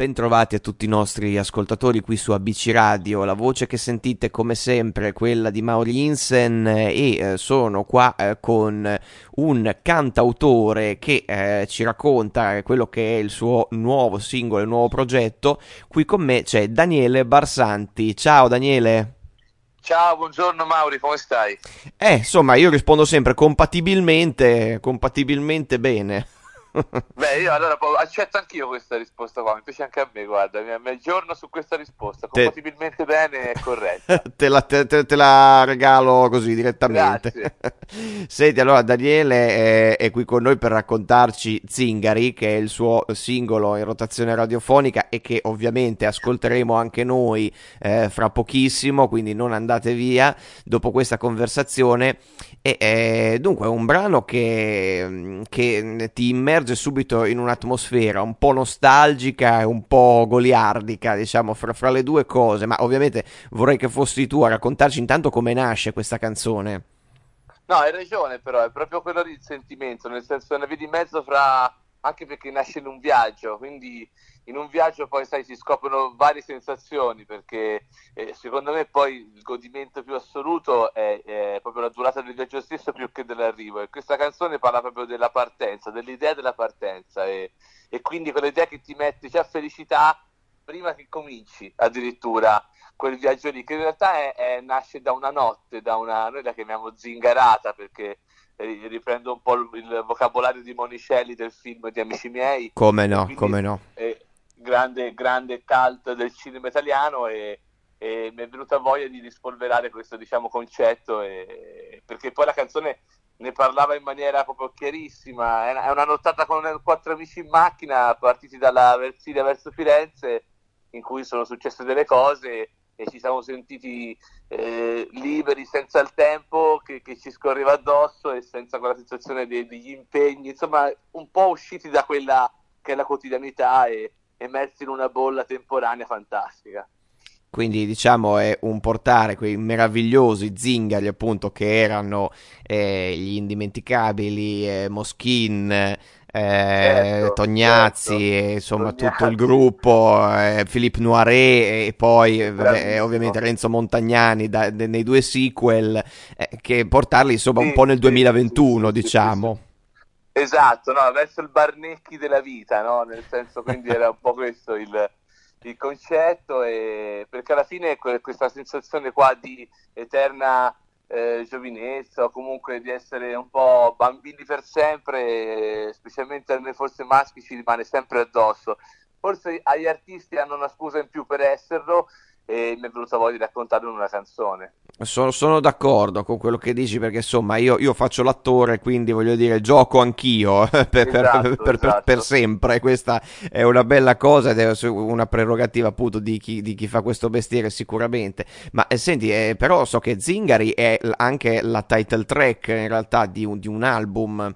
Bentrovati a tutti i nostri ascoltatori qui su ABC Radio. La voce che sentite come sempre è quella di Mauri Insen e eh, sono qua eh, con un cantautore che eh, ci racconta quello che è il suo nuovo singolo, il nuovo progetto. Qui con me c'è Daniele Barsanti. Ciao Daniele. Ciao, buongiorno Mauri, come stai? Eh, insomma, io rispondo sempre compatibilmente, compatibilmente bene. Beh, io allora accetto anch'io questa risposta qua, mi piace anche a me, guarda, mi, aggiorno su questa risposta, compatibilmente te... bene e corretta. te, la, te, te, la, regalo così direttamente. Grazie. Senti, allora Daniele è, è, qui con noi per raccontarci Zingari, che è il suo singolo in rotazione radiofonica e che ovviamente ascolteremo anche noi eh, fra pochissimo, quindi non andate via dopo questa conversazione. E, eh, dunque è un brano che, che ti immerge immerge subito in un'atmosfera un po' nostalgica e un po' goliardica, diciamo, fra, fra le due cose. Ma ovviamente vorrei che fossi tu a raccontarci intanto come nasce questa canzone. No, hai ragione, però è proprio quello il sentimento, nel senso è una via di mezzo fra anche perché nasce in un viaggio, quindi in un viaggio poi sai si scoprono varie sensazioni perché eh, secondo me poi il godimento più assoluto è, è, proprio la durata del viaggio stesso più che dell'arrivo e questa canzone parla proprio della partenza, dell'idea della partenza e, e quindi quell'idea che ti mette già felicità prima che cominci addirittura quel viaggio lì che in realtà è, è, nasce da una notte, da una, noi la chiamiamo zingarata perché riprendo un po' il vocabolario di Monicelli del film di Amici miei. Come no, quindi, come no. Eh, grande, grande cult del cinema italiano e, e, mi è venuta voglia di rispolverare questo diciamo, concetto e, perché poi la canzone ne parlava in maniera proprio chiarissima. È una nottata con quattro amici in macchina partiti dalla Versilia verso Firenze in cui sono successe delle cose e ci siamo sentiti eh, liberi senza il tempo che, che, ci scorreva addosso e senza quella sensazione de, degli impegni, insomma un po' usciti da quella che è la quotidianità e immersi in una bolla temporanea fantastica. Quindi diciamo è un portare quei meravigliosi zingari appunto che erano eh, gli indimenticabili eh, Moschin, eh, certo, Tognazzi, certo. insomma Tognazzi. tutto il gruppo, eh, Philippe Noiret e poi eh, vabbè, ovviamente Renzo Montagnani da, de, nei due sequel, eh, che portarli insomma sì, un po' nel 2021 sì, diciamo. Sì, esatto, no, verso il Barnecchi della vita, no? nel senso quindi era un po' questo il, il concetto, e, perché alla fine questa sensazione qua di eterna eh, giovinezza o comunque di essere un po' bambini per sempre, specialmente a noi forse maschi ci rimane sempre addosso. Forse agli artisti hanno una scusa in più per esserlo e mi è venuta voglia di raccontarlo in una canzone. Sono, sono, d'accordo con quello che dici perché insomma io, io, faccio l'attore quindi voglio dire gioco anch'io per, esatto, per, esatto. per, sempre questa è una bella cosa ed è una prerogativa appunto di chi, di chi fa questo mestiere sicuramente ma eh, senti eh, però so che Zingari è anche la title track in realtà di un, di un album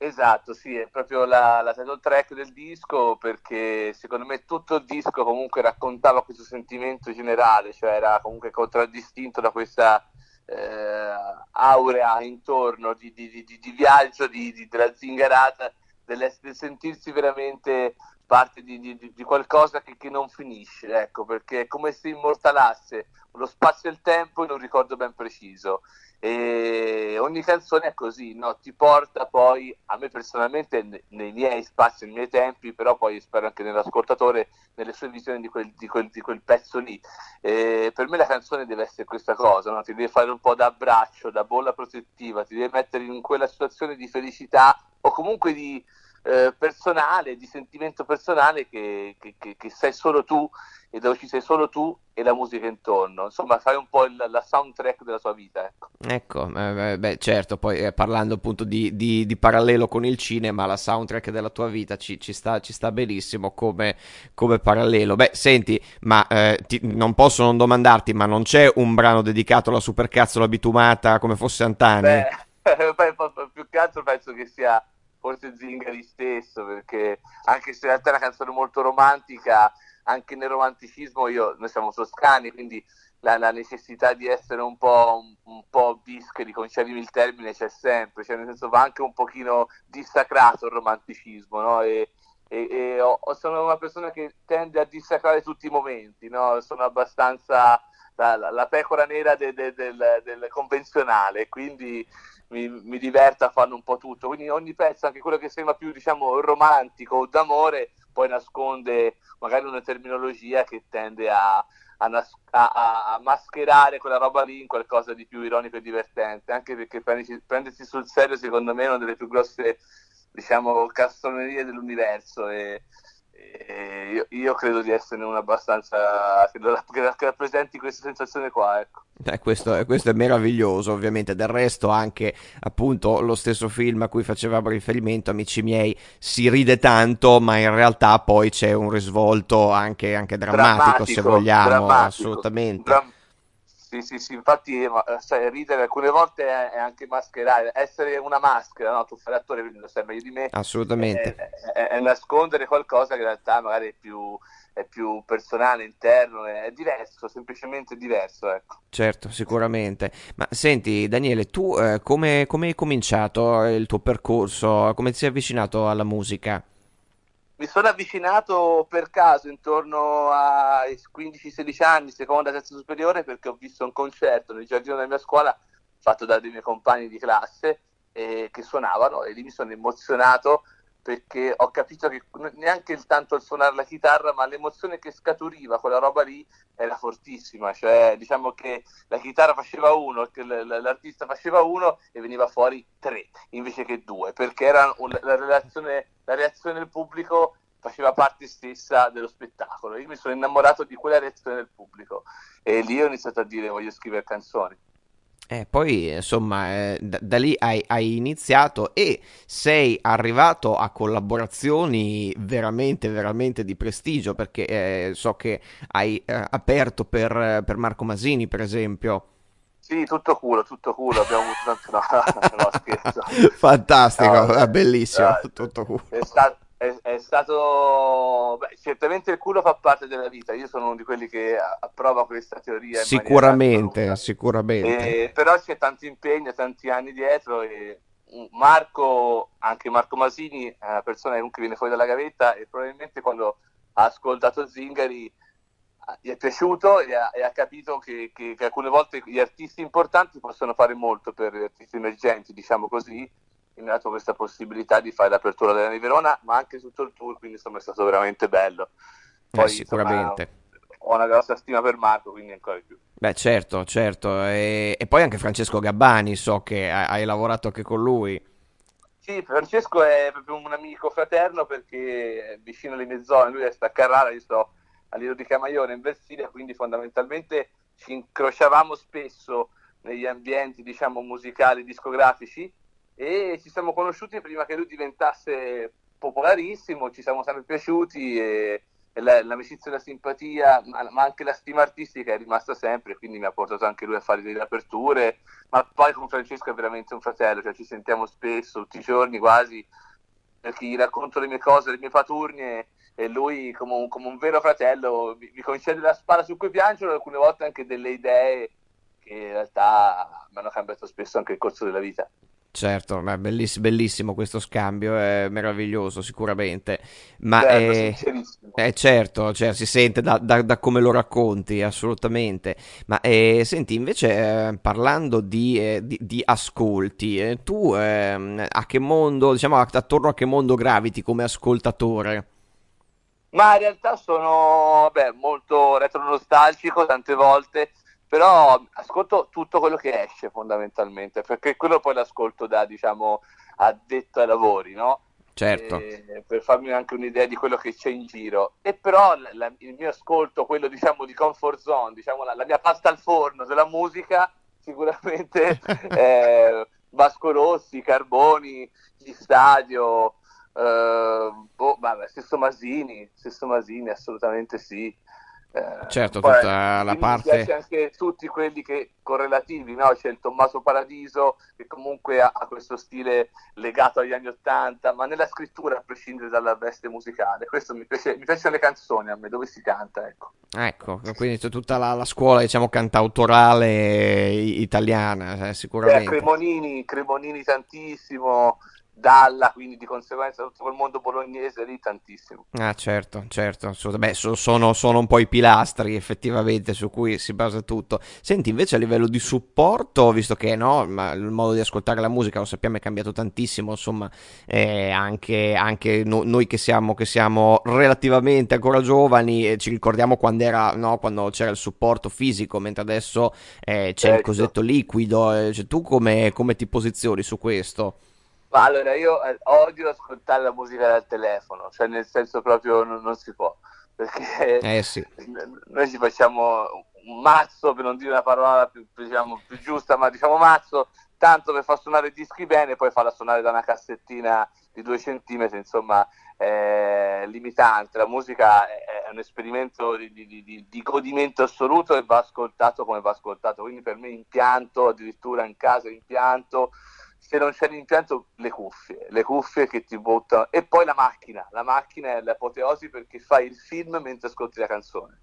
Esatto, sì, è proprio la, la title track del disco perché secondo me tutto il disco comunque raccontava questo sentimento generale, cioè era comunque contraddistinto da questa eh, aurea intorno di, di, di, di viaggio, della zingarata, del sentirsi veramente parte di, qualcosa che, che, non finisce, ecco, perché è come se immortalasse lo spazio e il tempo in un ricordo ben preciso e ogni canzone è così, no? ti porta poi, a me personalmente nei miei spazi, nei miei tempi, però poi spero anche nell'ascoltatore, nelle sue visioni di quel, di quel, di quel pezzo lì. E per me la canzone deve essere questa cosa, no? ti deve fare un po' da braccio, da bolla protettiva, ti deve mettere in quella situazione di felicità o comunque di eh, personale, di sentimento personale che, che, che, che sei solo tu e dove ci sei solo tu e la musica intorno. Insomma, fai un po' il, la soundtrack della tua vita. Ecco, ecco eh, beh, certo, poi eh, parlando appunto di, di, di, parallelo con il cinema, la soundtrack della tua vita ci, ci, sta, ci sta, benissimo come, come, parallelo. Beh, senti, ma eh, ti, non posso non domandarti, ma non c'è un brano dedicato alla supercazzola bitumata come fosse Antani? Beh, più che altro penso che sia forse Zingari stesso, perché anche se in realtà è una canzone molto romantica anche nel romanticismo io, noi siamo toscani, quindi la, la necessità di essere un po', un, un po' bischeri, concedimi il termine, c'è sempre, cioè nel senso va anche un pochino dissacrato il romanticismo, no? E, e, e ho, sono una persona che tende a dissacrare tutti i momenti, no? sono abbastanza la, la, la pecora nera de, de, del, del, convenzionale, quindi mi, mi diverto a farlo un po' tutto. Quindi ogni pezzo, anche quello che sembra più diciamo romantico o d'amore, poi nasconde magari una terminologia che tende a, a, a, a, mascherare quella roba lì in qualcosa di più ironico e divertente, anche perché prendersi, prendersi sul serio secondo me è una delle più grosse diciamo castronerie dell'universo e io, io, credo di essere uno abbastanza che, che rappresenti questa sensazione qua ecco. Eh, questo, questo, è meraviglioso, ovviamente. Del resto, anche appunto lo stesso film a cui facevamo riferimento, amici miei, si ride tanto, ma in realtà poi c'è un risvolto anche, anche drammatico, drammatico, se vogliamo, drammatico, assolutamente. Dram- sì, sì, sì, infatti eh, sai, ridere alcune volte è, è, anche mascherare, essere una maschera, no? Tu fai l'attore, quindi lo sai meglio di me. Assolutamente. È, è, è, nascondere qualcosa che in realtà magari è più, è più personale, interno, è diverso, semplicemente diverso, ecco. Certo, sicuramente. Ma senti, Daniele, tu eh, come, come hai cominciato il tuo percorso? Come ti sei avvicinato alla musica? Mi sono avvicinato per caso intorno ai 15-16 anni, seconda, terza superiore, perché ho visto un concerto nel giardino della mia scuola fatto da dei miei compagni di classe eh, che suonavano e lì mi sono emozionato perché ho capito che neanche il tanto il suonare la chitarra, ma l'emozione che scaturiva quella roba lì era fortissima, cioè diciamo che la chitarra faceva uno, l'artista faceva uno e veniva fuori tre invece che due, perché era la, relazione, la reazione del pubblico faceva parte stessa dello spettacolo. Io mi sono innamorato di quella reazione del pubblico e lì ho iniziato a dire voglio scrivere canzoni. Eh, poi insomma eh, da, da, lì hai, hai, iniziato e sei arrivato a collaborazioni veramente veramente di prestigio perché eh, so che hai eh, aperto per, per, Marco Masini per esempio. Sì tutto culo tutto culo abbiamo avuto tanto no, no scherzo. Fantastico no, bellissimo eh, tutto culo. È stato è, è stato beh, certamente il culo fa parte della vita. Io sono uno di quelli che approva questa teoria sicuramente sicuramente. E, però c'è tanto impegno tanti anni dietro e Marco anche Marco Masini è una persona che viene fuori dalla gavetta e probabilmente quando ha ascoltato Zingari gli è piaciuto e ha, e ha capito che, che, che, alcune volte gli artisti importanti possono fare molto per gli artisti emergenti, diciamo così, mi ha dato questa possibilità di fare l'apertura della Verona, ma anche tutto il tour, quindi insomma è stato veramente bello. Poi, eh, sicuramente. Insomma, ho una grossa stima per Marco, quindi ancora di più. Beh, certo, certo. E, e poi anche Francesco Gabbani, so che hai lavorato anche con lui. Sì, Francesco è proprio un amico fraterno perché è vicino alle mie zone, lui è a Carrara, io sto a Lido di Camaione in Versilia, quindi fondamentalmente ci incrociavamo spesso negli ambienti, diciamo, musicali, discografici e ci siamo conosciuti prima che lui diventasse popolarissimo, ci siamo sempre piaciuti e, e la, l'amicizia e la simpatia, ma, ma, anche la stima artistica è rimasta sempre, quindi mi ha portato anche lui a fare delle aperture, ma poi con Francesco è veramente un fratello, cioè ci sentiamo spesso, tutti i giorni quasi, perché gli racconto le mie cose, le mie paturnie e lui come un, come un vero fratello mi, mi, concede la spalla su cui piangono, alcune volte anche delle idee che in realtà mi hanno cambiato spesso anche il corso della vita. Certo, è bellissimo, bellissimo, questo scambio, è meraviglioso sicuramente, ma è, è certo, cioè, si sente da, da, da, come lo racconti, assolutamente. Ma eh, senti, invece eh, parlando di, eh, di, di ascolti, eh, tu ehm, a che mondo, diciamo, attorno a che mondo graviti come ascoltatore? Ma in realtà sono beh, molto retro-nostalgico tante volte, però ascolto tutto quello che esce fondamentalmente, perché quello poi l'ascolto da, diciamo, addetto ai lavori, no? Certo. E, per farmi anche un'idea di quello che c'è in giro. E però la, il mio ascolto, quello diciamo di comfort zone, diciamo la, la mia pasta al forno della musica, sicuramente eh, Vasco Rossi, Carboni, Gli Stadio, eh, boh, vabbè, stesso Masini, stesso Masini, assolutamente sì. Eh, certo, poi, tutta la parte. Mi piace anche tutti quelli che correlativi, no? C'è il Tommaso Paradiso che comunque ha, ha, questo stile legato agli anni Ottanta, ma nella scrittura a prescindere dalla veste musicale. Questo mi piace, mi piacciono le canzoni a me, dove si canta, ecco. Ecco, quindi c'è tutta la, la scuola, diciamo, cantautorale italiana, eh, sicuramente. Eh, Cremonini, Cremonini tantissimo, Dalla, quindi di conseguenza tutto quel mondo bolognese lì tantissimo. Ah, certo, certo, beh, sono, sono, un po' i pilastri effettivamente su cui si basa tutto. Senti, invece a livello di supporto, visto che no, il modo di ascoltare la musica lo sappiamo è cambiato tantissimo, insomma, eh, anche, anche no, noi che siamo, che siamo, relativamente ancora giovani, eh, ci ricordiamo quando, era, no, quando c'era il supporto fisico, mentre adesso eh, c'è certo. il cosiddetto liquido. Eh, cioè, tu come, come ti posizioni su questo? Ma allora io eh, odio ascoltare la musica dal telefono, cioè nel senso proprio non, non si può, perché eh sì. noi ci facciamo un mazzo, per non dire una parola più, diciamo, più giusta, ma diciamo mazzo, tanto per far suonare i dischi bene, poi farla suonare da una cassettina di due centimetri, insomma, è limitante. La musica è un esperimento di, di, di, di, godimento assoluto e va ascoltato come va ascoltato. Quindi per me impianto, addirittura in casa impianto, se non c'è l'impianto, le cuffie, le cuffie che ti buttano. E poi la macchina, la macchina è l'apoteosi perché fai il film mentre ascolti la canzone.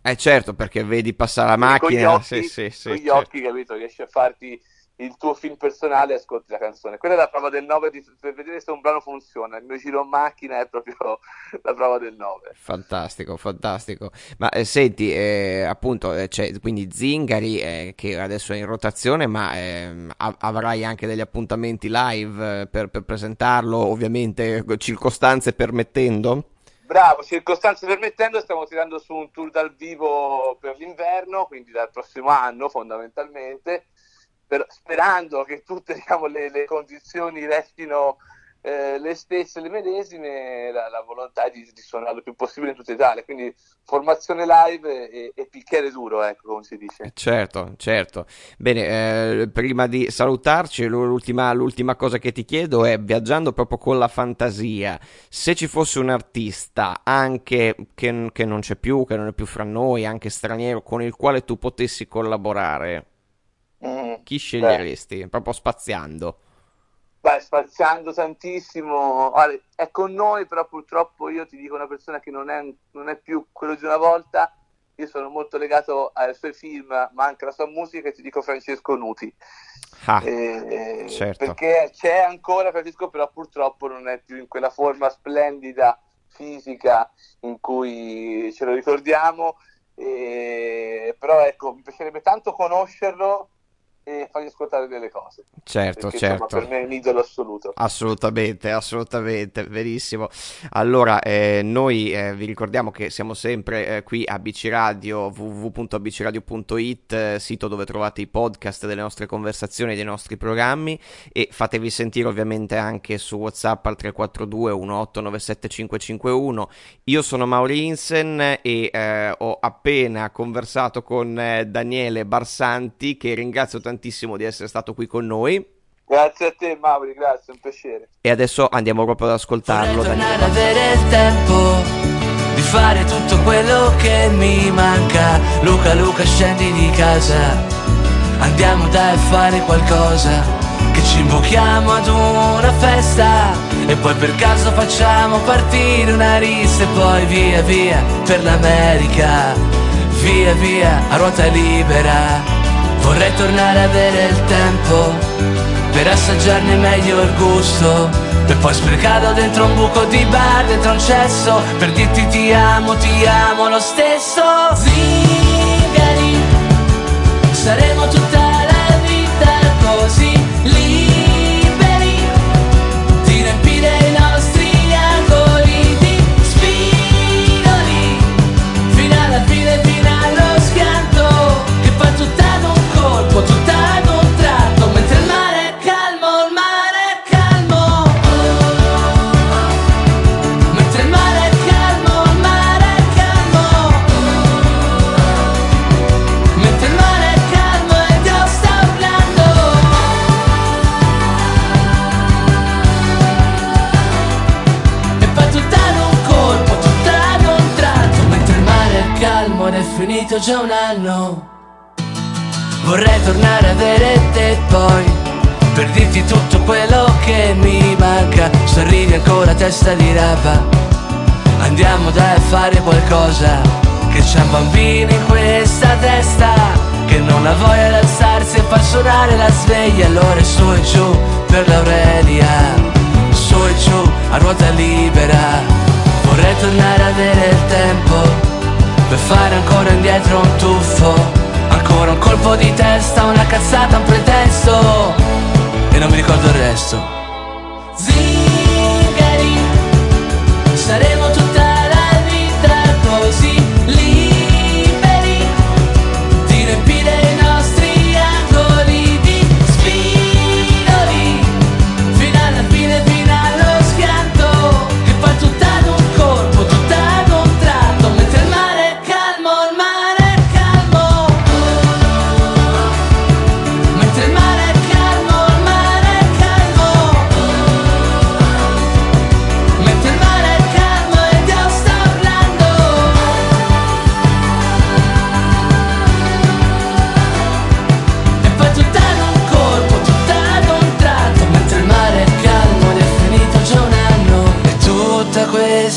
Eh certo, perché vedi passare la macchina. Con gli occhi, sì, sì, sì, con gli certo. occhi capito, riesci a farti il tuo film personale e ascolti la canzone. Quella è la prova del 9 di, per vedere se un brano funziona. Il mio giro in macchina è proprio la prova del 9. Fantastico, fantastico. Ma eh, senti, eh, appunto, eh, c'è quindi Zingari eh, che adesso è in rotazione, ma ehm, av- avrai anche degli appuntamenti live eh, per, per presentarlo, ovviamente circostanze permettendo? Bravo, circostanze permettendo, stiamo tirando su un tour dal vivo per l'inverno, quindi dal prossimo anno fondamentalmente per, sperando che tutte diciamo, le, le, condizioni restino eh, le stesse, le medesime, la, la volontà di, di, suonare il più possibile in tutta Italia. Quindi formazione live e, e picchiere duro, ecco come si dice. Certo, certo. Bene, eh, prima di salutarci, l'ultima, l'ultima, cosa che ti chiedo è, viaggiando proprio con la fantasia, se ci fosse un artista, anche che, che non c'è più, che non è più fra noi, anche straniero, con il quale tu potessi collaborare, Mm, Chi sceglieresti? Beh. Proprio spaziando. Beh, spaziando tantissimo. Allora, è con noi, però purtroppo io ti dico una persona che non è, non è più quello di una volta. Io sono molto legato ai suoi film, ma anche alla sua musica, e ti dico Francesco Nuti. Ah, eh, certo. Perché c'è ancora Francesco, però purtroppo non è più in quella forma splendida fisica in cui ce lo ricordiamo. Eh, però ecco, mi piacerebbe tanto conoscerlo e fargli ascoltare delle cose. Certo, Perché, certo. Insomma, per me è un idolo assoluto. Assolutamente, assolutamente, verissimo. Allora, eh, noi eh, vi ricordiamo che siamo sempre eh, qui a BC Radio, www.bcradio.it, eh, sito dove trovate i podcast delle nostre conversazioni, dei nostri programmi e fatevi sentire ovviamente anche su WhatsApp al 342 1897551. Io sono Maurinsen e eh, ho appena conversato con eh, Daniele Barsanti che ringrazio tantissimo tantissimo di essere stato qui con noi. Grazie a te Mauri, grazie, è un piacere. E adesso andiamo proprio ad ascoltarlo. Vorrei tornare ad avere il tempo di fare tutto quello che mi manca. Luca, Luca, scendi di casa. Andiamo dai a fare qualcosa. Che ci invochiamo ad una festa. E poi per caso facciamo partire una rissa e poi via via per l'America. Via via a ruota libera. Vorrei tornare a avere il tempo per assaggiarne meglio il gusto Per poi sprecarlo dentro un buco di bar, dentro un cesso Per dirti ti amo, ti amo lo stesso. Zingari, saremo finito già un anno. Vorrei tornare a avere te poi Per dirti tutto quello che mi manca. Sorridi ancora testa di rapa Andiamo dai a fare qualcosa. Che c'è un bambino in questa testa Che non ha voglia di alzarsi e far suonare la sveglia. Allora su e giù per l'Aurelia a ruota libera. Vorrei tornare a avere il tempo per fare ancora indietro un tuffo. Ancora un colpo di testa, una cazzata, un pretesto. E non mi ricordo il resto. Zingari, saremo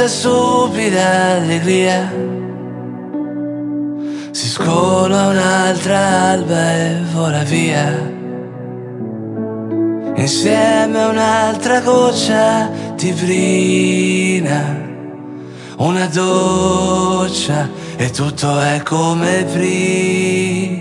questa stupida allegria si scola un'altra alba e vola via. Insieme a un'altra goccia di brina, una doccia e tutto è come prima.